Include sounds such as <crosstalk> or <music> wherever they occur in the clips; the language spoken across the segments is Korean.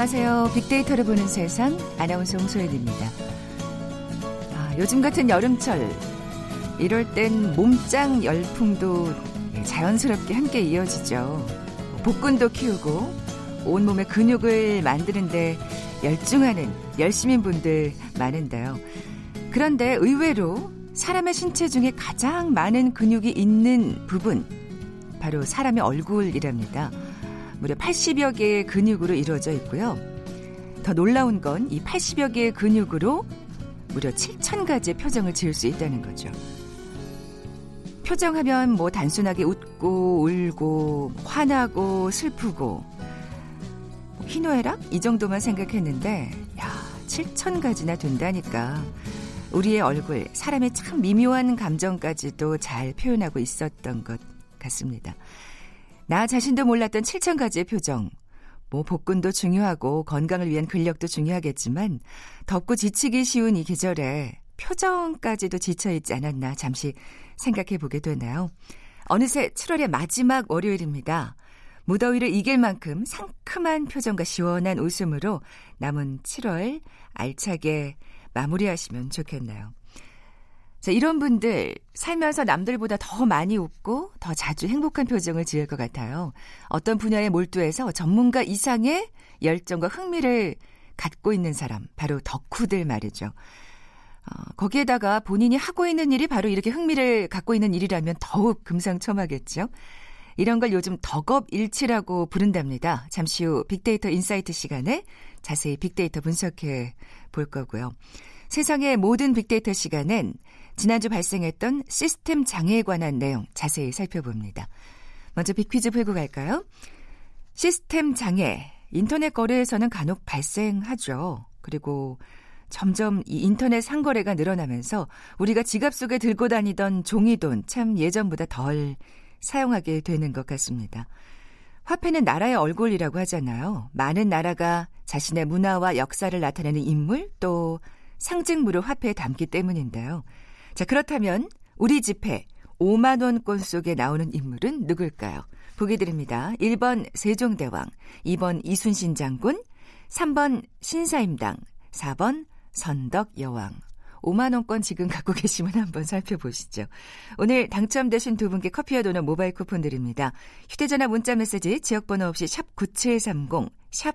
안녕하세요. 빅데이터를 보는 세상 아나운서 홍소연입니다. 아, 요즘 같은 여름철 이럴 땐 몸짱 열풍도 자연스럽게 함께 이어지죠. 복근도 키우고 온몸의 근육을 만드는데 열중하는 열심인 분들 많은데요. 그런데 의외로 사람의 신체 중에 가장 많은 근육이 있는 부분 바로 사람의 얼굴이랍니다. 무려 80여 개의 근육으로 이루어져 있고요. 더 놀라운 건 이 80여 개의 근육으로 무려 7,000가지의 표정을 지을 수 있다는 거죠. 표정하면 뭐 단순하게 웃고 울고 화나고 슬프고 희노애락 이 정도만 생각했는데 야 7,000가지나 된다니까 우리의 얼굴 사람의 참 미묘한 감정까지도 잘 표현하고 있었던 것 같습니다. 나 자신도 몰랐던 7천 가지의 표정. 뭐 복근도 중요하고 건강을 위한 근력도 중요하겠지만 덥고 지치기 쉬운 이 계절에 표정까지도 지쳐있지 않았나 잠시 생각해 보게 되나요? 어느새 7월의 마지막 월요일입니다. 무더위를 이길 만큼 상큼한 표정과 시원한 웃음으로 남은 7월 알차게 마무리하시면 좋겠나요? 자, 이런 분들 살면서 남들보다 더 많이 웃고 더 자주 행복한 표정을 지을 것 같아요. 어떤 분야에 몰두해서 전문가 이상의 열정과 흥미를 갖고 있는 사람, 바로 덕후들 말이죠. 어, 거기에다가 본인이 하고 있는 일이 바로 이렇게 흥미를 갖고 있는 일이라면 더욱 금상첨화겠죠. 이런 걸 요즘 덕업일치라고 부른답니다. 잠시 후 빅데이터 insight 시간에 자세히 빅데이터 분석해 볼 거고요. 세상의 모든 빅데이터 시간엔 지난주 발생했던 시스템 장애에 관한 내용 자세히 살펴봅니다. 먼저 빅퀴즈 풀고 갈까요? 시스템 장애, 인터넷 거래에서는 간혹 발생하죠. 그리고 점점 이 인터넷 상거래가 늘어나면서 우리가 지갑 속에 들고 다니던 종이돈 참 예전보다 덜 사용하게 되는 것 같습니다. 화폐는 나라의 얼굴이라고 하잖아요. 많은 나라가 자신의 문화와 역사를 나타내는 인물 또 상징물을 화폐에 담기 때문인데요. 자, 그렇다면 우리 집회 5만 원권 속에 나오는 인물은 누굴까요? 보기 드립니다. 1번 세종대왕, 2번 이순신 장군, 3번 신사임당, 4번 선덕여왕. 5만 원권 지금 갖고 계시면 한번 살펴보시죠. 오늘 당첨되신 두 분께 커피와 도넛 모바일 쿠폰 드립니다. 휴대전화 문자 메시지 지역번호 없이 샵 9730, 샵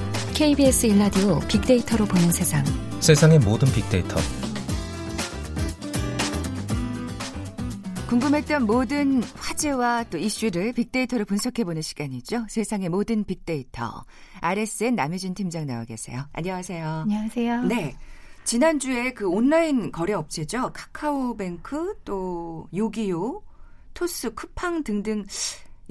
KBS 일라디오 빅데이터로 보는 세상. 세상의 모든 빅데이터. 궁금했던 모든 화제와 또 이슈를 빅데이터로 분석해보는 시간이죠. 세상의 모든 빅데이터. RSN 남유진 팀장 나와 계세요. 안녕하세요. 안녕하세요. 네. 지난주에 그 온라인 거래 업체죠. 카카오뱅크 또 요기요, 토스, 쿠팡 등등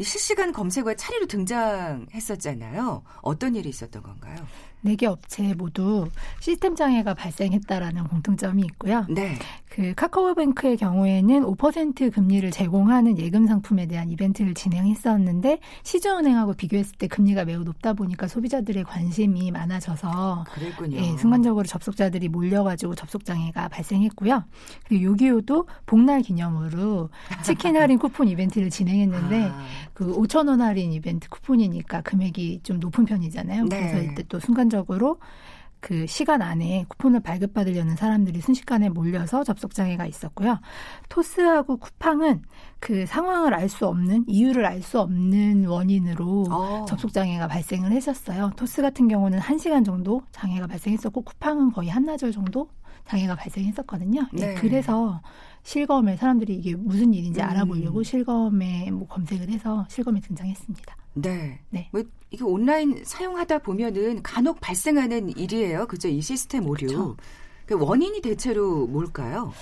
실시간 검색어에 차례로 등장했었잖아요. 어떤 일이 있었던 건가요? 4개 업체 모두 시스템 장애가 발생했다라는 공통점이 있고요. 네. 그 카카오뱅크의 경우에는 5% 금리를 제공하는 예금 상품에 대한 이벤트를 진행했었는데 시중은행하고 비교했을 때 금리가 매우 높다 보니까 소비자들의 관심이 많아져서 그랬군요. 예, 순간적으로 접속자들이 몰려가지고 접속 장애가 발생했고요. 그리고 요기요도 복날 기념으로 치킨 할인 <laughs> 쿠폰 이벤트를 진행했는데 아. 그 5천 원 할인 이벤트 쿠폰이니까 금액이 좀 높은 편이잖아요. 네. 그래서 이때 또 순간 적으로 그 시간 안에 쿠폰을 발급받으려는 사람들이 순식간에 몰려서 접속 장애가 있었고요. 토스하고 쿠팡은 그 상황을 알 수 없는 이유를 알 수 없는 원인으로 어. 접속 장애가 발생을 했었어요. 토스 같은 경우는 1시간 정도 장애가 발생했었고 쿠팡은 거의 한나절 정도 장애가 발생했었거든요. 예, 네. 그래서 실검에 사람들이 이게 무슨 일인지 음. 알아보려고 실검에 뭐 검색을 해서 실검에 등장했습니다. 네. 네. 뭐 이게 온라인 사용하다 보면은 간혹 발생하는 일이에요. 그죠? 이 시스템 오류. 그 원인이 대체로 뭘까요?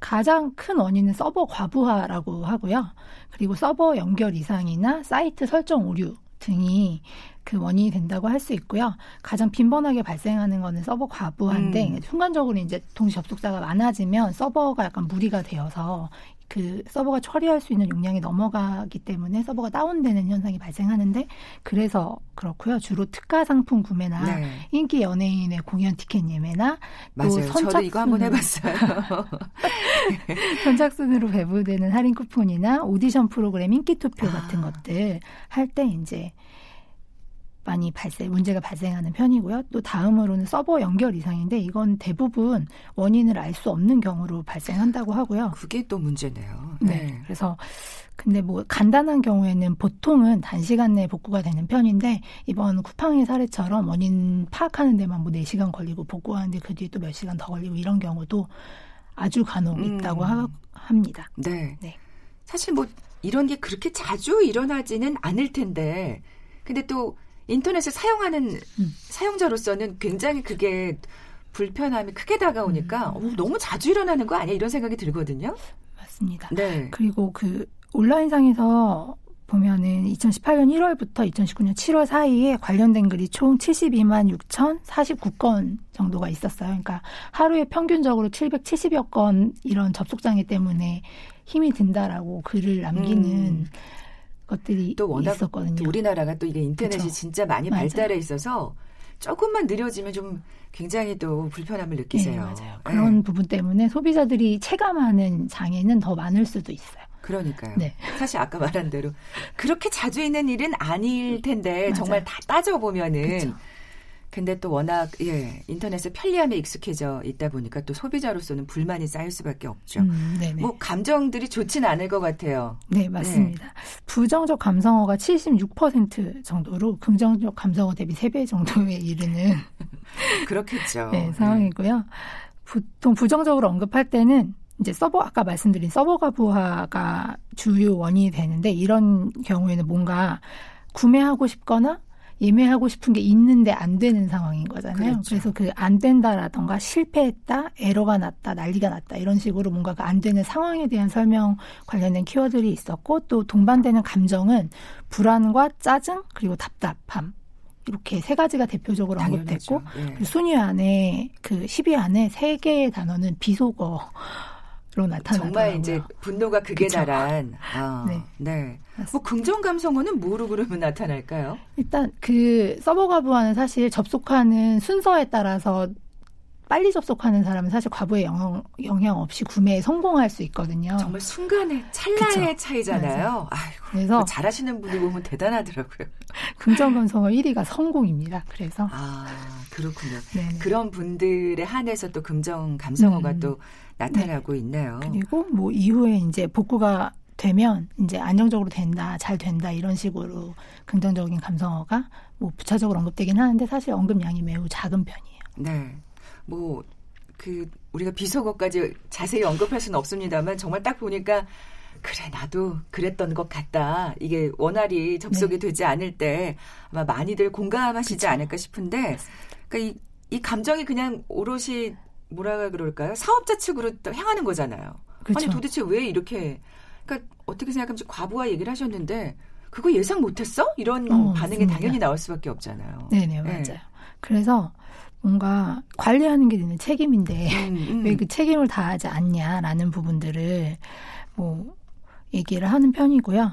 가장 큰 원인은 서버 과부하라고 하고요. 그리고 서버 연결 이상이나 사이트 설정 오류 등이 그 원인이 된다고 할 수 있고요. 가장 빈번하게 발생하는 거는 서버 과부하인데 음. 순간적으로 이제 동시 접속자가 많아지면 서버가 약간 무리가 되어서 그 서버가 처리할 수 있는 용량이 넘어가기 때문에 서버가 다운되는 현상이 발생하는데 그래서 그렇고요. 주로 특가 상품 구매나 네. 인기 연예인의 공연 티켓 예매나 또 맞아요. 저도 이거 한번 <laughs> 선착순으로- 해봤어요. 선착순으로 배부되는 할인 쿠폰이나 오디션 프로그램 인기 투표 아. 같은 것들 할 때 이제 많이 발생 문제가 발생하는 편이고요. 또 다음으로는 서버 연결 이상인데 이건 대부분 원인을 알 수 없는 경우로 발생한다고 하고요. 그게 또 문제네요. 네. 그래서 근데 뭐 간단한 경우에는 보통은 단시간 내에 복구가 되는 편인데 이번 쿠팡의 사례처럼 원인 파악하는 데만 뭐 4시간 걸리고 복구하는데 그 뒤에 또 몇 시간 더 걸리고 이런 경우도 아주 간혹 음. 있다고 하, 합니다. 네. 네. 사실 뭐 이런 게 그렇게 자주 일어나지는 않을 텐데, 근데 또 인터넷을 사용하는 음. 사용자로서는 굉장히 그게 불편함이 크게 다가오니까 음. 어, 너무 자주 일어나는 거 아니야? 이런 생각이 들거든요. 맞습니다. 네. 그리고 그 온라인상에서 보면은 2018년 1월부터 2019년 7월 사이에 관련된 글이 총 72만 6,049건 정도가 있었어요. 그러니까 하루에 평균적으로 770여 건 이런 접속장애 때문에 힘이 든다라고 글을 남기는 음. 것들이 또 워낙 있었거든요. 또 우리나라가 또 이게 인터넷이 그쵸. 진짜 많이 맞아요. 발달해 있어서 조금만 느려지면 좀 굉장히 또 불편함을 느끼세요. 네, 맞아요. 네. 그런 부분 때문에 소비자들이 체감하는 장애는 더 많을 수도 있어요. 그러니까요. 네. 사실 아까 말한 대로 그렇게 자주 있는 일은 아닐 텐데 맞아요. 정말 다 따져 보면은 그쵸. 근데 또 워낙 예 인터넷의 편리함에 익숙해져 있다 보니까 또 소비자로서는 불만이 쌓일 수밖에 없죠. 음, 네네. 뭐 감정들이 좋진 않을 것 같아요. 네, 맞습니다. 부정적 감성어가 76% 정도로 긍정적 감성어 대비 3배 정도에 이르는 <laughs> 그렇겠죠. 네, 상황이고요. 보통 부정적으로 언급할 때는 이제 서버 아까 말씀드린 서버 가부하가 주요 원인이 되는데 이런 경우에는 뭔가 구매하고 싶거나 예매하고 싶은 게 있는데 안 되는 상황인 거잖아요. 그렇죠. 그래서 그 안 된다라던가 실패했다, 에러가 났다, 난리가 났다 이런 식으로 뭔가 그 안 되는 상황에 대한 설명 관련된 키워드들이 있었고 또 동반되는 감정은 불안과 짜증 그리고 답답함 이렇게 세 가지가 대표적으로 언급됐고. 예. 그 순위 안에 그 10위 안에 세 개의 단어는 비속어 로 나타나더라고요. 정말 이제 분노가 극에 그쵸. 달한 아, <laughs> 네. 네. 뭐 긍정 감성어는 뭐로 그러면 나타날까요? 일단 그 서버 과부하는 사실 접속하는 순서에 따라서 빨리 접속하는 사람은 사실 과부에 영향, 영향 없이 구매에 성공할 수 있거든요. 정말 순간의 찰나의. 차이잖아요. 아이고. 그래서 뭐 잘하시는 분이 보면 대단하더라고요. <laughs> 긍정 감성어 1위가 성공입니다. 그래서 아, 그렇군요. 네네. 그런 분들에 한해서 또 긍정 감성어가 음. 또 나타나고 있네요. 그리고 뭐 이후에 이제 복구가 되면 이제 안정적으로 된다, 잘 된다 이런 식으로 긍정적인 감성어가 뭐 부차적으로 언급되긴 하는데 사실 언급량이 매우 작은 편이에요. 네. 뭐, 그, 우리가 비속어까지 자세히 언급할 수는 없습니다만 정말 딱 보니까 그래, 나도 그랬던 것 같다. 이게 원활히 접속이 되지 않을 때 아마 많이들 공감하시지 않을까 싶은데, 그러니까 이, 이 감정이 그냥 오롯이 뭐라 그럴까요? 사업자 측으로 또 향하는 거잖아요. 그렇죠. 아니 도대체 왜 이렇게 그러니까 어떻게 생각하면 과부하 얘기를 하셨는데 그거 예상 못했어? 이런 어, 반응이 맞습니다. 당연히 나올 수밖에 없잖아요. 네네 맞아요. 그래서 뭔가 관리하는 게 되는 책임인데 음, 음. <laughs> 왜그 책임을 다하지 않냐라는 부분들을 뭐 얘기를 하는 편이고요.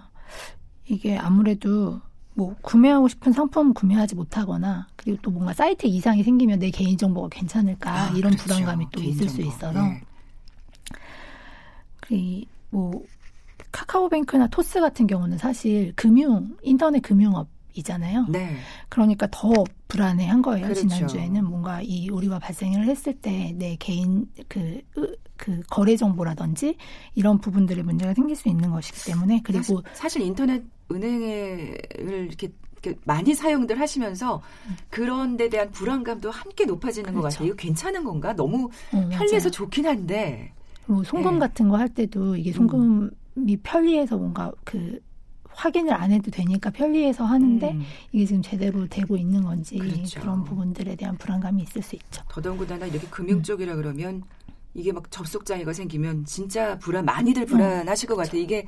이게 아무래도 뭐 구매하고 싶은 상품 구매하지 못하고,나 그리고 또 뭔가 사이트 이상이 생기면 내 개인 정보가 괜찮을까 아, 이런 그렇죠. 불안감이 또 있을 수 개인정보. 있어서 예. 그뭐 카카오뱅크나 토스 같은 경우는 사실 금융 인터넷 금융업 이잖아요. 네. 그러니까 더 불안해한 거예요. 그렇죠. 지난주에는 뭔가 이 우리가 발생을 했을 때 내 개인 그, 으- 그 거래 정보라든지 이런 부분들의 문제가 생길 수 있는 것이기 때문에 그리고 사실, 사실 인터넷 은행을 이렇게, 많이 사용들 하시면서 그런 데 대한 불안감도 함께 높아지는 것 그렇죠. 같아요. 이거 괜찮은 건가? 너무 어, 편리해서. 좋긴 한데. 뭐 송금 네. 같은 거 할 때도 이게 송금이 편리해서 뭔가 그 확인을 안 해도 되니까 편리해서 하는데 음, 이게 지금 제대로 되고 있는 건지 그렇죠. 그런 부분들에 대한 불안감이 있을 수 있죠. 더더군다나 이렇게 금융 음. 쪽이라 그러면 이게 막 접속 장애가 생기면 진짜 불안 많이들 음. 불안하실 것 같아요. 이게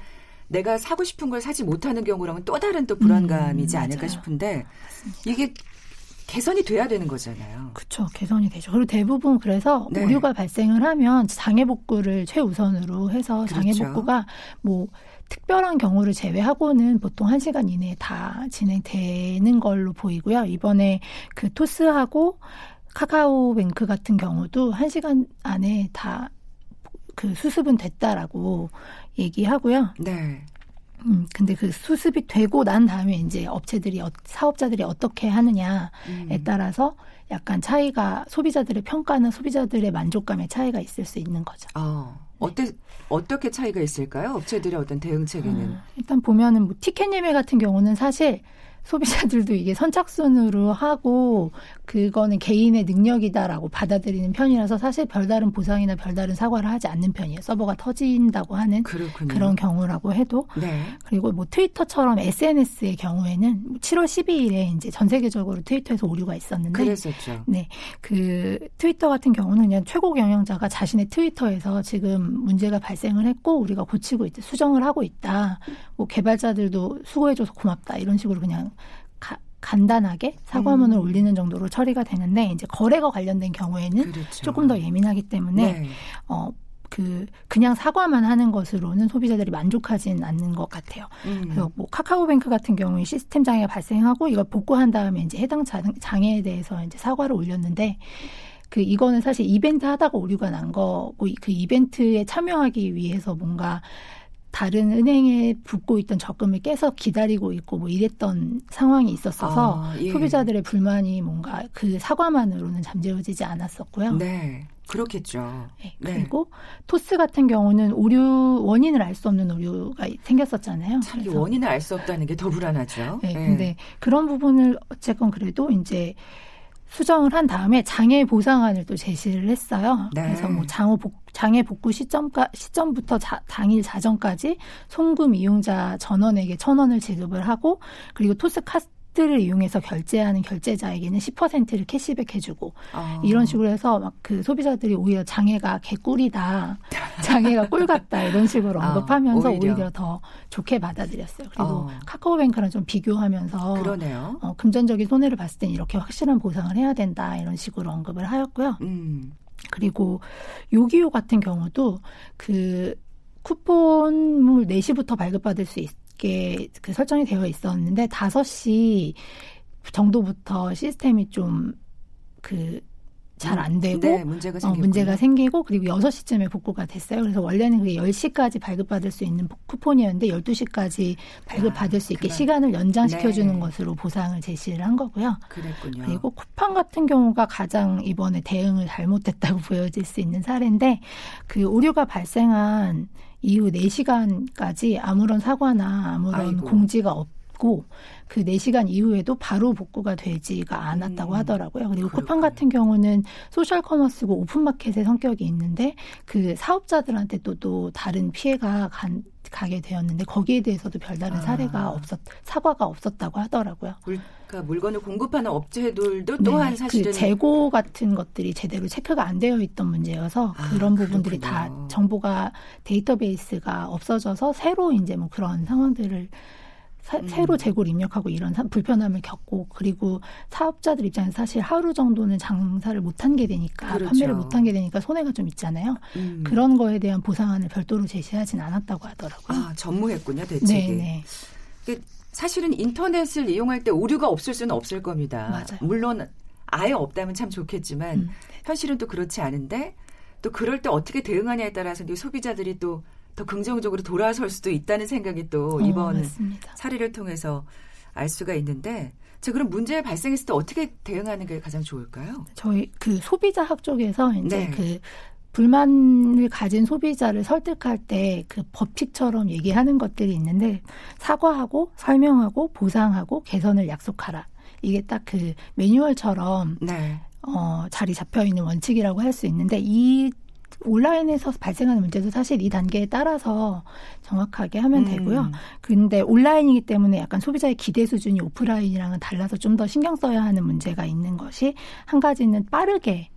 내가 사고 싶은 걸 사지 못하는 경우랑은 또 다른 또 불안감이지 음, 않을까. 싶은데 이게 개선이 돼야 되는 거잖아요. 그렇죠. 개선이 되죠. 그리고 대부분 그래서 네. 오류가 발생을 하면 장애 복구를 최우선으로 해서 장애 그렇죠. 복구가 뭐 특별한 경우를 제외하고는 보통 1시간 이내에 다 진행되는 걸로 보이고요. 이번에 그 토스하고 카카오뱅크 같은 경우도 1시간 안에 다 그 수습은 됐다라고 얘기하고요. 네. 음, 근데 그 수습이 되고 난 다음에 이제 업체들이, 어- 사업자들이 어떻게 하느냐에 음. 따라서 약간 차이가 소비자들의 평가나 소비자들의 만족감에 차이가 있을 수 있는 거죠. 어, 어때, 어떻게 차이가 있을까요? 업체들의 어떤 대응 체계는. 음, 일단 보면은 뭐 티켓 예매 같은 경우는 사실 소비자들도 이게 선착순으로 하고 그거는 개인의 능력이다라고 받아들이는 편이라서 사실 별다른 보상이나 별다른 사과를 하지 않는 편이에요. 서버가 터진다고 하는 그렇군요. 그런 경우라고 해도 네. 그리고 뭐 트위터처럼 SNS의 경우에는 7월 12일에 이제 전 세계적으로 트위터에서 오류가 있었는데 그랬었죠. 네, 그 트위터 같은 경우는 그냥 최고 경영자가 자신의 트위터에서 지금 문제가 발생을 했고 우리가 고치고 있다, 수정을 하고 있다. 뭐 개발자들도 수고해 줘서 고맙다 이런 식으로 그냥 가- 간단하게 사과문을 음. 올리는 정도로 처리가 되는데 이제 거래가 관련된 경우에는 그렇죠. 조금 더 예민하기 때문에 네. 어. 그 그냥 사과만 하는 것으로는 소비자들이 만족하지는 않는 것 같아요. 음. 그래서 뭐 카카오뱅크 같은 경우에 시스템 장애가 발생하고 이걸 복구한 다음에 이제 해당 자- 장애에 대해서 이제 사과를 올렸는데 그 이거는 사실 이벤트 하다가 오류가 난 거고 이- 그 이벤트에 참여하기 위해서 뭔가 다른 은행에 붓고 있던 적금을 깨서 기다리고 있고 뭐 이랬던 상황이 있었어서 아, 예. 소비자들의 불만이 뭔가 그 사과만으로는 잠재워지지 않았었고요. 네. 그렇겠죠. 네, 네. 그리고 토스 같은 경우는 오류 원인을 알 수 없는 오류가 생겼었잖아요. 참 원인을 알 수 없다는 게 더 불안하죠. 네, 근데 그런 부분을 어쨌건 그래도 이제 수정을 한 다음에 장애 보상안을 또 제시를 했어요. 네. 그래서 뭐 장애 복 장애 복구 시점까 시점부터 자- 당일 자정까지 송금 이용자 전원에게 천 원을 지급을 하고 그리고 토스 카 드를 이용해서 결제하는 결제자에게는 10%를 캐시백 해주고 어. 이런 식으로 해서 막 그 소비자들이 오히려 장애가 개꿀이다, 장애가 꿀 같다 이런 식으로 아, 언급하면서 오히려. 오히려. 더 좋게 받아들였어요. 그리고 어. 카카오뱅크랑 좀 비교하면서 그러네요. 어, 금전적인 손해를 봤을 땐 이렇게 확실한 보상을 해야 된다 이런 식으로 언급을 하였고요. 음. 그리고 요기요 같은 경우도 그 쿠폰물 4시부터 발급받을 수 있게 그 설정이 되어 있었는데 5시 정도부터 시스템이 좀 그 잘 안 되고 네, 문제가 어. 문제가 생기고 그리고 6시쯤에 복구가 됐어요. 그래서 원래는 그게 10시까지 발급받을 수 있는 쿠폰이었는데 12시까지 발급받을 수 있게 그만. 시간을 연장시켜 네. 주는 것으로 보상을 제시를 한 거고요. 그랬군요. 그리고 쿠팡 같은 경우가 가장 이번에 대응을 잘못했다고 <laughs> 보여질 수 있는 사례인데 그 오류가 발생한 이후 4시간까지 아무런 사과나 아무런 아이고. 공지가 없고 그 4시간 이후에도 바로 복구가 되지가 않았다고 음, 하더라고요. 그리고 그렇군요. 쿠팡 같은 경우는 소셜 커머스고 오픈마켓의 성격이 있는데 그 사업자들한테 또, 또 다른 피해가 간, 가게 되었는데 거기에 대해서도 별다른 아. 사례가 없었, 사과가 없었다고 하더라고요. 물, 그러니까 물건을 공급하는 업체들도 또한 네, 사실은 그 재고 같은 것들이 제대로 체크가 안 되어 있던 문제여서 아, 그런 부분들이 그렇군요. 다 정보가 데이터베이스가 없어져서 새로 이제 뭐 그런 상황들을. 새 로 재고를 입력하고 이런 사- 불편함을 겪고 그리고 사업자들 입장에서 사실 하루 정도는 장사를 못 한 게 되니까 그렇죠. 판매를 못 한 게 되니까 손해가 좀 있잖아요. 음. 그런 거에 대한 보상안을 별도로 제시하진 않았다고 하더라고요. 아 전무했군요 대책이. 네네. 그 사실은 인터넷을 이용할 때 오류가 없을 수는 없을 겁니다. 맞아요. 물론 아예 없다면 참 좋겠지만 음. 현실은 또 그렇지 않은데 또 그럴 때 어떻게 대응하냐에 따라서 소비자들이 또 더 긍정적으로 돌아설 수도 있다는 생각이 또 어, 이번 맞습니다. 사례를 통해서 알 수가 있는데 자 그럼 문제 발생했을 때 어떻게 대응하는 게 가장 좋을까요? 저희 그 소비자학 쪽에서 이제 네. 그 불만을 가진 소비자를 설득할 때 그 법칙처럼 얘기하는 것들이 있는데 사과하고 설명하고 보상하고 개선을 약속하라. 이게 딱 그 매뉴얼처럼 네. 어, 자리 잡혀 있는 원칙이라고 할 수 있는데 이 온라인에서 발생하는 문제도 사실 이 단계에 따라서 정확하게 하면 음. 되고요. 근데 온라인이기 때문에 약간 소비자의 기대 수준이 오프라인이랑은 달라서 좀 더 신경 써야 하는 문제가 있는 것이 한 가지는 빠르게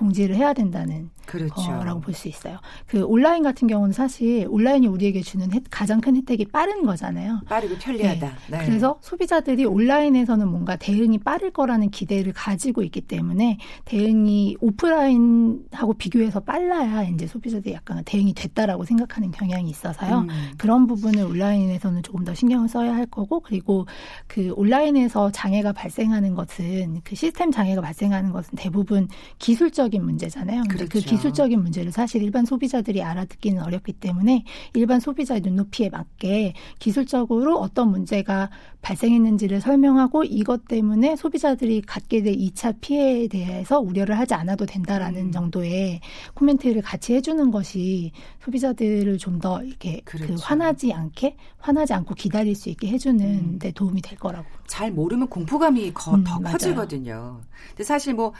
공지를 해야 된다는 그렇죠. 거라고 볼 수 있어요. 그 온라인 같은 경우는 사실 온라인이 우리에게 주는 혜, 가장 큰 혜택이 빠른 거잖아요. 빠르고 편리하다. 네. 그래서 소비자들이 온라인에서는 뭔가 대응이 빠를 거라는 기대를 가지고 있기 때문에 대응이 오프라인하고 비교해서 빨라야 이제 소비자들이 약간 대응이 됐다라고 생각하는 경향이 있어서요. 음. 그런 부분을 온라인에서는 조금 더 신경을 써야 할 거고 그리고 그 온라인에서 장애가 발생하는 것은 그 시스템 장애가 발생하는 것은 대부분 기술적 인 문제잖아요. 근데 그 그렇죠. 기술적인 문제를 사실 일반 소비자들이 알아듣기는 어렵기 때문에 일반 소비자의 눈높이에 맞게 기술적으로 어떤 문제가 발생했는지를 설명하고 이것 때문에 소비자들이 갖게 될 2차 피해에 대해서 우려를 하지 않아도 된다라는 음. 정도의 코멘트를 같이 해주는 것이 소비자들을 좀 더 이렇게 그렇죠. 그 화나지 않게 화나지 않고 기다릴 수 있게 해주는 음. 데 도움이 될 거라고. 잘 모르면 공포감이 거- 음, 더 맞아요. 커지거든요. 근데 사실 뭐이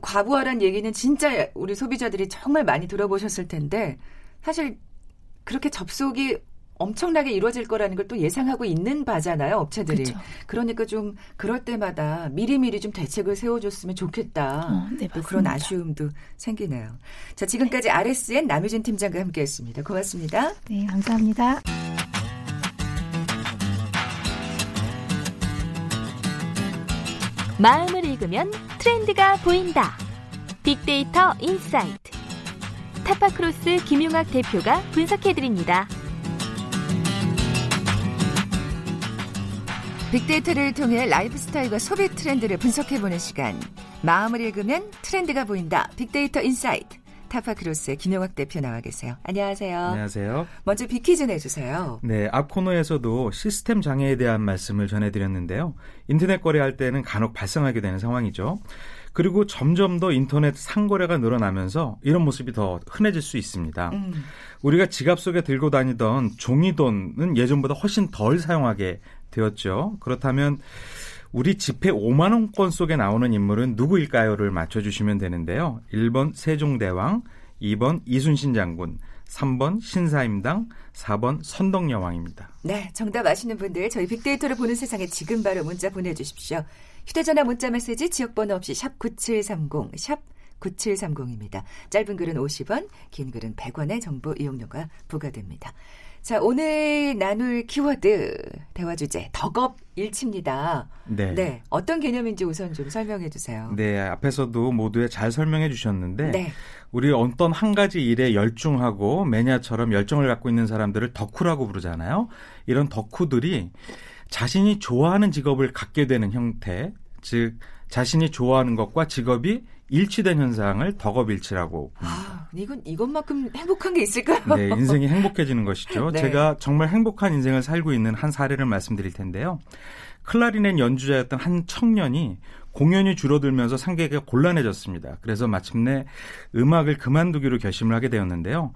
과부하란 얘기는 진짜 우리 소비자들이 정말 많이 들어보셨을 텐데 사실 그렇게 접속이 엄청나게 이루어질 거라는 걸 또 예상하고 있는 바잖아요, 업체들이. 그렇죠. 그러니까 좀 그럴 때마다 미리미리 좀 대책을 세워줬으면 좋겠다. 어, 네, 또 그런. 아쉬움도 생기네요. 자, 지금까지 RSN 남유진 팀장과 함께했습니다. 고맙습니다. 네, 감사합니다. 마음을 읽으면 트렌드가 보인다. 빅데이터 insight. 타파크로스 김용학 대표가 분석해드립니다. 빅데이터를 통해 라이프 스타일과 소비 트렌드를 분석해보는 시간. 마음을 읽으면 트렌드가 보인다. 빅데이터 insight. 타파크로스의 김용학 대표 나와 계세요. 안녕하세요. 안녕하세요. 먼저 빅퀴즈 내주세요. 네, 앞 코너에서도 시스템 장애에 대한 말씀을 전해드렸는데요. 인터넷 거래할 때는 간혹 발생하게 되는 상황이죠. 그리고 점점 더 인터넷 상거래가 늘어나면서 이런 모습이 더 흔해질 수 있습니다. 음, 우리가 지갑 속에 들고 다니던 종이돈은 예전보다 훨씬 덜 사용하게 되었죠. 그렇다면 우리 지폐 5만 원권 속에 나오는 인물은 누구일까요?를 맞춰 주시면 되는데요. 1번 세종대왕, 2번 이순신 장군, 3번 신사임당, 4번 선덕여왕입니다. 네, 정답 아시는 분들 저희 빅데이터를 보는 세상에 지금 바로 문자 보내주십시오. 휴대전화 문자 메시지 지역번호 없이 샵 9730, 샵 9730입니다. 짧은 글은 50원, 긴 글은 100원의 정보 이용료가 부과됩니다. 자, 오늘 나눌 키워드 대화 주제 덕업 일치입니다. 네. 네, 어떤 개념인지 우선 좀 설명해 주세요. 네, 앞에서도 모두에 잘 설명해 주셨는데 네. 우리 어떤 한 가지 일에 열중하고 매니아처럼 열정을 갖고 있는 사람들을 덕후라고 부르잖아요. 이런 덕후들이 자신이 좋아하는 직업을 갖게 되는 형태, 즉 자신이 좋아하는 것과 직업이 일치된 현상을 덕업일치라고 아, 이건 이것만큼 행복한 게 있을까요? 네, 인생이 행복해지는 것이죠. <laughs> 네. 제가 정말 행복한 인생을 살고 있는 한 사례를 말씀드릴 텐데요. 클라리넷 연주자였던 한 청년이 공연이 줄어들면서 상계가 곤란해졌습니다. 그래서 마침내 음악을 그만두기로 결심을 하게 되었는데요.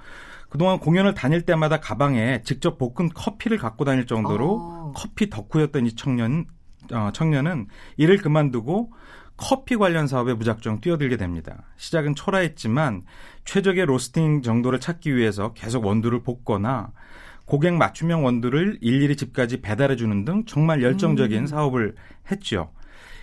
그동안 공연을 다닐 때마다 가방에 직접 볶은 커피를 갖고 다닐 정도로 어. 커피 덕후였던 이 청년, 어, 청년은 일을 그만두고 커피 관련 사업에 무작정 뛰어들게 됩니다. 시작은 초라했지만 최적의 로스팅 정도를 찾기 위해서 계속 원두를 볶거나 고객 맞춤형 원두를 일일이 집까지 배달해 주는 등 정말 열정적인 사업을 했죠.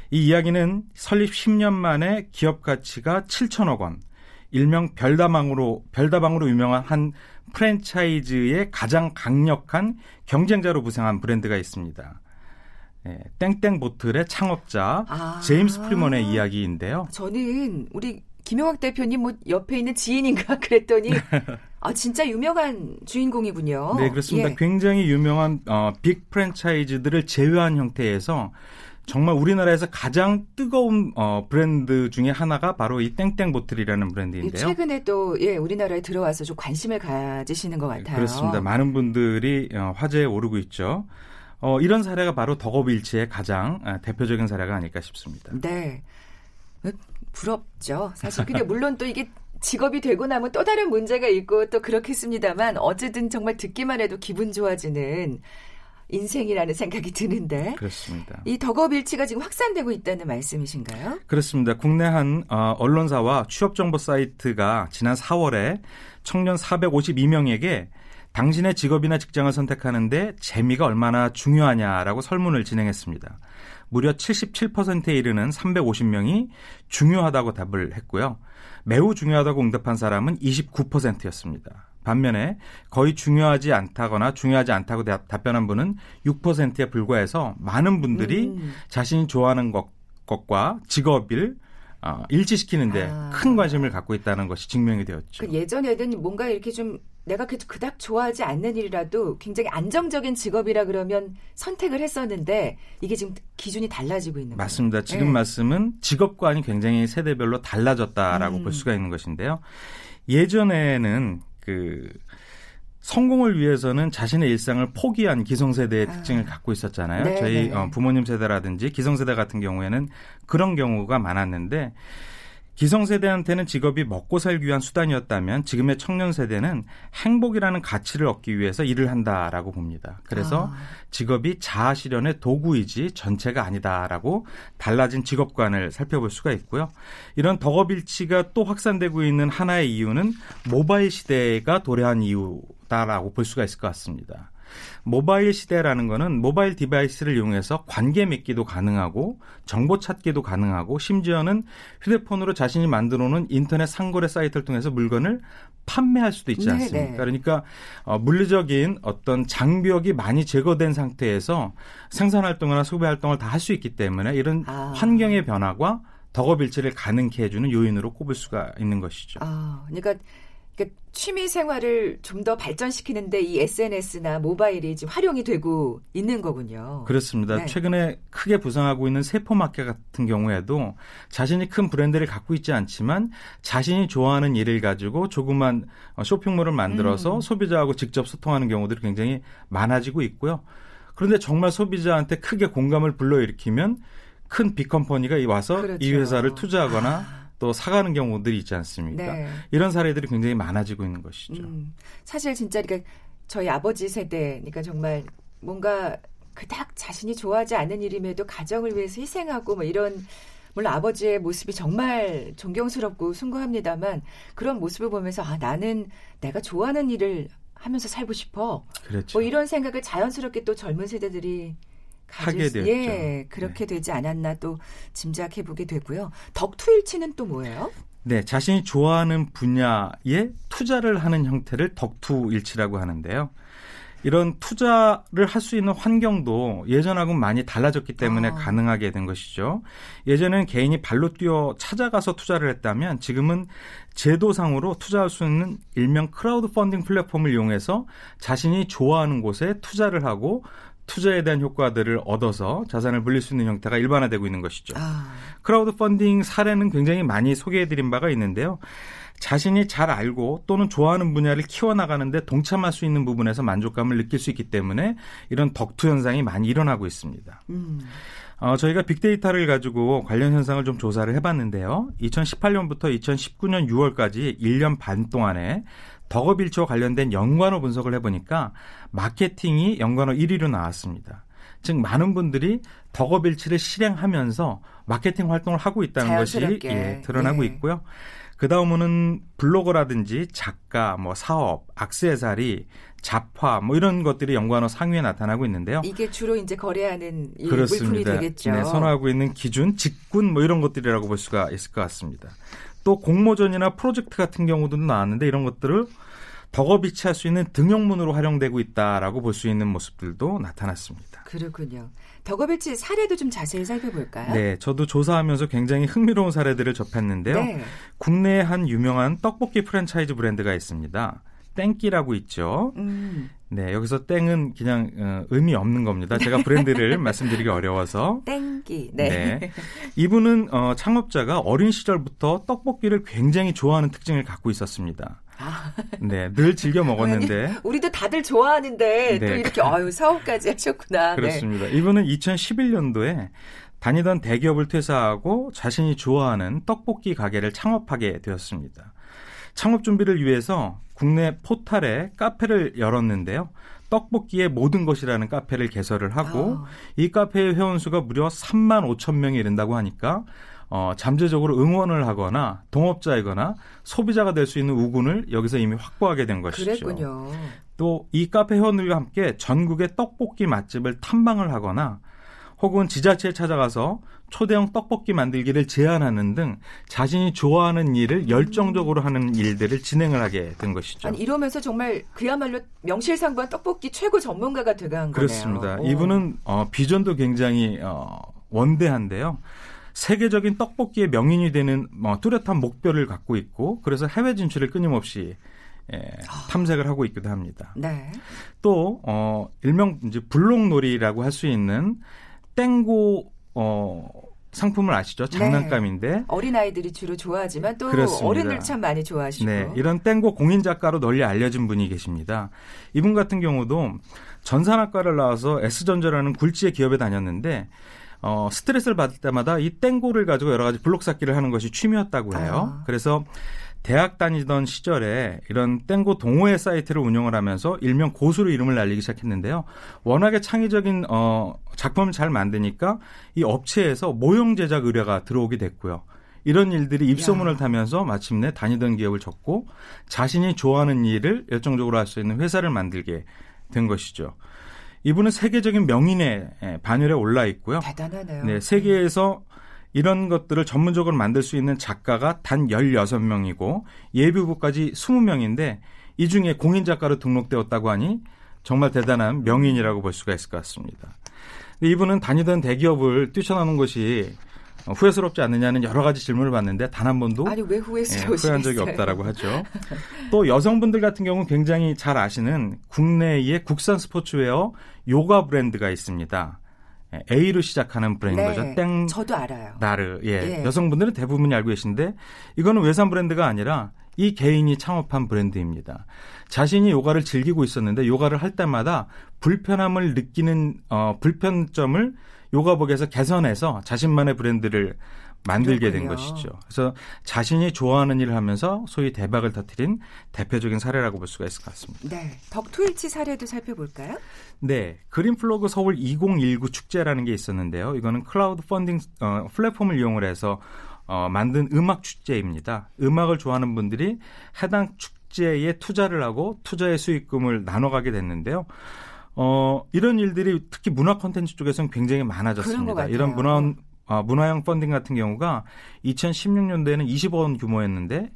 이 이야기는 설립 10년 만에 기업 가치가 7천억 원, 일명 별다방으로 별다방으로 유명한 한 프랜차이즈의 가장 강력한 경쟁자로 부상한 브랜드가 있습니다. 예, 땡땡 보틀의 창업자 아. 제임스 프리먼의 이야기인데요. 저는 우리 김영학 대표님 뭐 옆에 있는 지인인가 <laughs> 그랬더니 아 진짜 유명한 주인공이군요. 네, 그렇습니다. 예. 굉장히 유명한 어, 빅 프랜차이즈들을 제외한 형태에서 정말 우리나라에서 가장 뜨거운 어, 브랜드 중에 하나가 바로 이 땡땡 보틀이라는 브랜드인데요. 최근에 또 예, 우리나라에 들어와서 좀 관심을 가지시는 것 같아요. 그렇습니다. 많은 분들이 어, 화제에 오르고 있죠. 어, 이런 사례가 바로 덕업일치의 가장 아, 대표적인 사례가 아닐까 싶습니다. 네. 어, 부럽죠. 사실 근데 물론 또 이게 직업이 되고 나면 또 다른 문제가 있고 또 그렇겠습니다만 어쨌든 정말 듣기만 해도 기분 좋아지는 인생이라는 생각이 드는데 그렇습니다. 이 덕업일치가 지금 확산되고 있다는 말씀이신가요? 그렇습니다. 국내 한 어, 언론사와 취업정보 사이트가 지난 4월에 청년 452명에게 당신의 직업이나 직장을 선택하는데 재미가 얼마나 중요하냐라고 설문을 진행했습니다. 무려 77%에 이르는 350명이 중요하다고 답을 했고요. 매우 중요하다고 응답한 사람은 29%였습니다. 반면에 거의 중요하지 않다거나 중요하지 않다고 답 변한 분은 6%에 불과해서 많은 분들이 음. 자신이 좋아하는 것, 것과 직업을 어, 일치시키는데 아. 큰 관심을 갖고 있다는 것이 증명이 되었죠. 그 예전에는 뭔가 이렇게 좀 내가 그- 그닥 좋아하지 않는 일이라도 굉장히 안정적인 직업이라 그러면 선택을 했었는데 이게 지금 기준이 달라지고 있는 거예요. 맞습니다. 지금 네. 말씀은 직업관이 굉장히 세대별로 달라졌다라고 음. 볼 수가 있는 것인데요. 예전에는 그 성공을 위해서는 자신의 일상을 포기한 기성세대의 아. 특징을 갖고 있었잖아요. 네, 저희 네. 어, 부모님 세대라든지 기성세대 같은 경우에는 그런 경우가 많았는데 기성세대한테는 직업이 먹고 살기 위한 수단이었다면 지금의 청년 세대는 행복이라는 가치를 얻기 위해서 일을 한다라고 봅니다. 그래서 아. 직업이 자아 실현의 도구이지 전체가 아니다라고 달라진 직업관을 살펴볼 수가 있고요. 이런 덕업일치가 또 확산되고 있는 하나의 이유는 모바일 시대가 도래한 이유다라고 볼 수가 있을 것 같습니다. 모바일 시대라는 거는 모바일 디바이스를 이용해서 관계 맺기도 가능하고 정보 찾기도 가능하고 심지어는 휴대폰으로 자신이 만들어 놓은 인터넷 상거래 사이트를 통해서 물건을 판매할 수도 있지 네, 않습니까? 네. 그러니까 어, 물리적인 어떤 장벽이 많이 제거된 상태에서 생산 활동이나 소비 활동을 다 할 수 있기 때문에 이런 아. 환경의 변화가 덕업일치를 가능케 해주는 요인으로 꼽을 수가 있는 것이죠. 아, 그러니까, 그러니까 취미 생활을 좀 더 발전시키는데 이 SNS나 모바일이 지금 활용이 되고 있는 거군요. 그렇습니다. 네. 최근에 크게 부상하고 있는 세포마켓 같은 경우에도 자신이 큰 브랜드를 갖고 있지 않지만 자신이 좋아하는 일을 가지고 조그만 어, 쇼핑몰을 만들어서 음. 소비자하고 직접 소통하는 경우들이 굉장히 많아지고 있고요. 그런데 정말 소비자한테 크게 공감을 불러일으키면 큰 빅컴퍼니가 와서 그렇죠. 이 회사를 투자하거나 아. 또 사가는 경우들이 있지 않습니까? 네. 이런 사례들이 굉장히 많아지고 있는 것이죠. 음, 사실 진짜 그러니까 저희 아버지 세대, 그러니까 정말 뭔가 그닥 자신이 좋아하지 않는 일임에도 가정을 위해서 희생하고 뭐 이런 물론 아버지의 모습이 정말 존경스럽고 숭고합니다만 그런 모습을 보면서 아 나는 내가 좋아하는 일을 하면서 살고 싶어. 그렇죠. 뭐 이런 생각을 자연스럽게 또 젊은 세대들이 하게 수- 되었죠. 예, 그렇게 되지 않았나 또 짐작해 보게 되고요. 덕투일치는 또 뭐예요? 네, 자신이 좋아하는 분야에 투자를 하는 형태를 덕투일치라고 하는데요. 이런 투자를 할 수 있는 환경도 예전하고 많이 달라졌기 때문에 아. 가능하게 된 것이죠. 예전에는 개인이 발로 뛰어 찾아가서 투자를 했다면 지금은 제도상으로 투자할 수 있는 일명 크라우드 펀딩 플랫폼을 이용해서 자신이 좋아하는 곳에 투자를 하고 투자에 대한 효과들을 얻어서 자산을 불릴 수 있는 형태가 일반화되고 있는 것이죠. 아, 크라우드 펀딩 사례는 굉장히 많이 소개해드린 바가 있는데요. 자신이 잘 알고 또는 좋아하는 분야를 키워나가는데 동참할 수 있는 부분에서 만족감을 느낄 수 있기 때문에 이런 덕투 현상이 많이 일어나고 있습니다. 음, 어, 저희가 빅데이터를 가지고 관련 현상을 좀 조사를 해봤는데요. 2018년부터 2019년 6월까지 1년 반 동안에 덕업일치와 관련된 연관어 분석을 해보니까 마케팅이 연관어 1위로 나왔습니다. 즉 많은 분들이 덕업일치를 실행하면서 마케팅 활동을 하고 있다는 것이 자연스럽게. 예, 드러나고 예. 있고요. 그 다음은 블로거라든지 작가, 뭐 사업, 악세사리, 잡화 뭐 이런 것들이 연관어 상위에 나타나고 있는데요. 이게 주로 이제 거래하는 이 물품이 그렇습니다. 되겠죠. 네, 선호하고 있는 기준, 직군 뭐 이런 것들이라고 볼 수가 있을 것 같습니다. 또 공모전이나 프로젝트 같은 경우도 나왔는데 이런 것들을 덕업이치 할 수 있는 등용문으로 활용되고 있다라고 볼 수 있는 모습들도 나타났습니다. 그렇군요. 덕업일치 사례도 좀 자세히 살펴볼까요? 네, 저도 조사하면서 굉장히 흥미로운 사례들을 접했는데요. 네. 국내에 한 유명한 떡볶이 프랜차이즈 브랜드가 있습니다. 땡끼라고 있죠. 음, 네, 여기서 땡은 그냥 어, 의미 없는 겁니다. 제가 브랜드를 <laughs> 말씀드리기 어려워서. 땡기. 네. 네. 이분은 어, 창업자가 어린 시절부터 떡볶이를 굉장히 좋아하는 특징을 갖고 있었습니다. 아, 네, 늘 즐겨 <laughs> 먹었는데 우리도 다들 좋아하는데 또 네. 이렇게 아유 사업까지 하셨구나. 네. 그렇습니다. 이분은 2011년도에 다니던 대기업을 퇴사하고 자신이 좋아하는 떡볶이 가게를 창업하게 되었습니다. 창업 준비를 위해서 국내 포탈에 카페를 열었는데요. 떡볶이의 모든 것이라는 카페를 개설을 하고 아, 이 카페의 회원 수가 무려 3만 5천 명이 이른다고 하니까 어, 잠재적으로 응원을 하거나 동업자이거나 소비자가 될 수 있는 우군을 여기서 이미 확보하게 된 것이죠. 그랬군요. 또 이 카페 회원들과 함께 전국의 떡볶이 맛집을 탐방을 하거나 혹은 지자체에 찾아가서 초대형 떡볶이 만들기를 제안하는 등 자신이 좋아하는 일을 열정적으로 하는 일들을 진행을 하게 된 것이죠. 아니 이러면서 정말 그야말로 명실상부한 떡볶이 최고 전문가가 거네요. 그렇습니다. 오. 이분은 어, 비전도 굉장히 어, 원대한데요. 세계적인 떡볶이의 명인이 되는 뭐, 뚜렷한 목표를 갖고 있고 그래서 해외 진출을 끊임없이 예, 탐색을 하고 있기도 합니다. 네. 또 어, 일명 이제 블록놀이라고 할 수 있는 땡고 어, 상품을 아시죠? 장난감인데 어린 아이들이 주로 좋아하지만 또 그렇습니다. 어른들 참 많이 좋아하시고. 네, 이런 땡고 공인 작가로 널리 알려진 분이 계십니다. 이분 같은 경우도 전산학과를 나와서 S전자라는 굴지의 기업에 다녔는데 어, 스트레스를 받을 때마다 이 땡고를 가지고 여러 가지 블록 쌓기를 하는 것이 취미였다고 해요. 아. 그래서 대학 다니던 시절에 이런 땡고 동호회 사이트를 운영을 하면서 일명 고수로 이름을 날리기 시작했는데요. 워낙에 창의적인 어, 작품을 잘 만드니까 이 업체에서 모형 제작 의뢰가 들어오게 됐고요. 이런 일들이 입소문을 야. 타면서 마침내 다니던 기업을 접고 자신이 좋아하는 일을 열정적으로 할 수 있는 회사를 만들게 된 것이죠. 이분은 세계적인 명인의 예, 반열에 올라 있고요. 대단하네요. 네, 세계에서 이런 것들을 전문적으로 만들 수 있는 작가가 단 16명이고 예비부까지 20명인데 이 중에 공인 작가로 등록되었다고 하니 정말 대단한 명인이라고 볼 수가 있을 것 같습니다. 이분은 다니던 대기업을 뛰쳐나오는 것이 어, 후회스럽지 않느냐는 여러 가지 질문을 받는데 단 한 번도 아니 왜 예, 후회스러우시겠어요? 후회한 적이 없다라고 하죠. <laughs> 또 여성분들 같은 경우는 굉장히 잘 아시는 국내의 국산 스포츠웨어 요가 브랜드가 있습니다. 예, A로 시작하는 브랜드인 거죠. 땡 네. 저도 알아요. 나르. 예. 예. 여성분들은 대부분이 알고 계신데 이거는 외산 브랜드가 아니라 이 개인이 창업한 브랜드입니다. 자신이 요가를 즐기고 있었는데 요가를 할 때마다 불편함을 느끼는 어 불편점을 요가복에서 개선해서 자신만의 브랜드를 만들게 된 그렇군요. 것이죠. 그래서 자신이 좋아하는 일을 하면서 소위 대박을 터뜨린 대표적인 사례라고 볼 수가 있을 것 같습니다. 네. 덕투일치 사례도 살펴볼까요? 네, 그린플러그드 서울 2019 축제라는 게 있었는데요. 이거는 크라우드 펀딩 어, 플랫폼을 이용을 해서 어, 만든 음악 축제입니다. 음악을 좋아하는 분들이 해당 축제에 투자를 하고 투자의 수익금을 나눠가게 됐는데요. 어, 이런 일들이 특히 문화 콘텐츠 쪽에서는 굉장히 많아졌습니다. 이런 문화 어, 문화형 펀딩 같은 경우가 2016년도에는 20억 원 규모였는데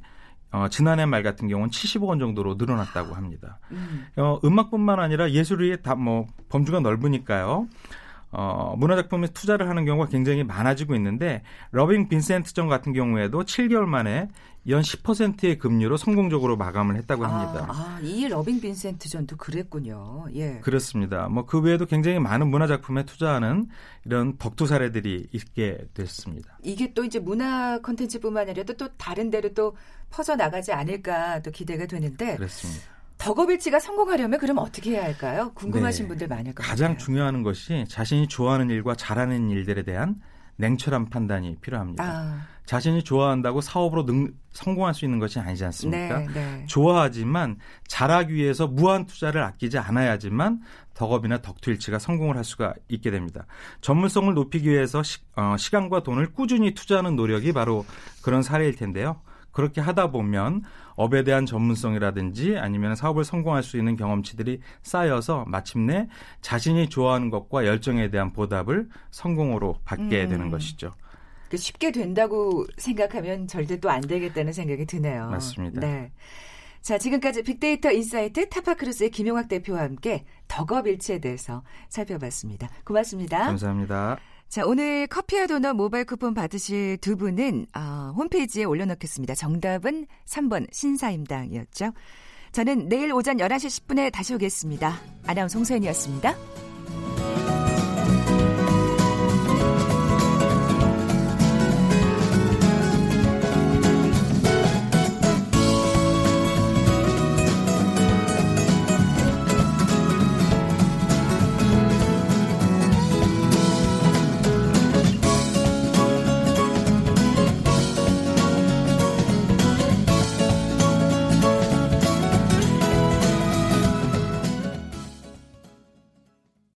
어, 지난해 말 같은 경우는 70억 원 정도로 늘어났다고 합니다. 음. 어, 음악뿐만 아니라 예술이 다 뭐 범주가 넓으니까요. 어, 문화작품에 투자를 하는 경우가 굉장히 많아지고 있는데 러빙 빈센트전 같은 경우에도 7개월 만에 연 10%의 금리로 성공적으로 마감을 했다고 합니다. 아, 아, 이 러빙 빈센트 전도 그랬군요. 예. 그렇습니다. 뭐 그 외에도 굉장히 많은 문화작품에 투자하는 이런 덕투 사례들이 있게 됐습니다. 이게 또 이제 문화 콘텐츠뿐만 아니라 또 다른 데로 또 퍼져 나가지 않을까 또 기대가 되는데 그렇습니다. 덕업일치가 성공하려면 그럼 어떻게 해야 할까요? 궁금하신 네. 분들 많을 것 가장. 중요한 것이 자신이 좋아하는 일과 잘하는 일들에 대한 냉철한 판단이 필요합니다. 아, 자신이 좋아한다고 사업으로 능, 성공할 수 있는 것이 아니지 않습니까? 네, 네. 좋아하지만 잘하기 위해서 무한 투자를 아끼지 않아야지만 덕업이나 덕투일치가 성공을 할 수가 있게 됩니다. 전문성을 높이기 위해서 시, 어, 시간과 돈을 꾸준히 투자하는 노력이 바로 그런 사례일 텐데요. 그렇게 하다 보면 업에 대한 전문성이라든지 아니면 사업을 성공할 수 있는 경험치들이 쌓여서 마침내 자신이 좋아하는 것과 열정에 대한 보답을 성공으로 받게 음. 되는 것이죠. 그 쉽게 된다고 생각하면 절대 또 안 되겠다는 생각이 드네요. 맞습니다. 네. 자, 지금까지 빅데이터 인사이트 타파크로스의 김용학 대표와 함께 덕업일치에 대해서 살펴봤습니다. 고맙습니다. 감사합니다. 자, 오늘 커피와 도넛 모바일 쿠폰 받으실 두 분은 어, 홈페이지에 올려놓겠습니다. 정답은 3번 신사임당이었죠. 저는 내일 오전 11시 10분에 다시 오겠습니다. 아나운서 송소연이었습니다.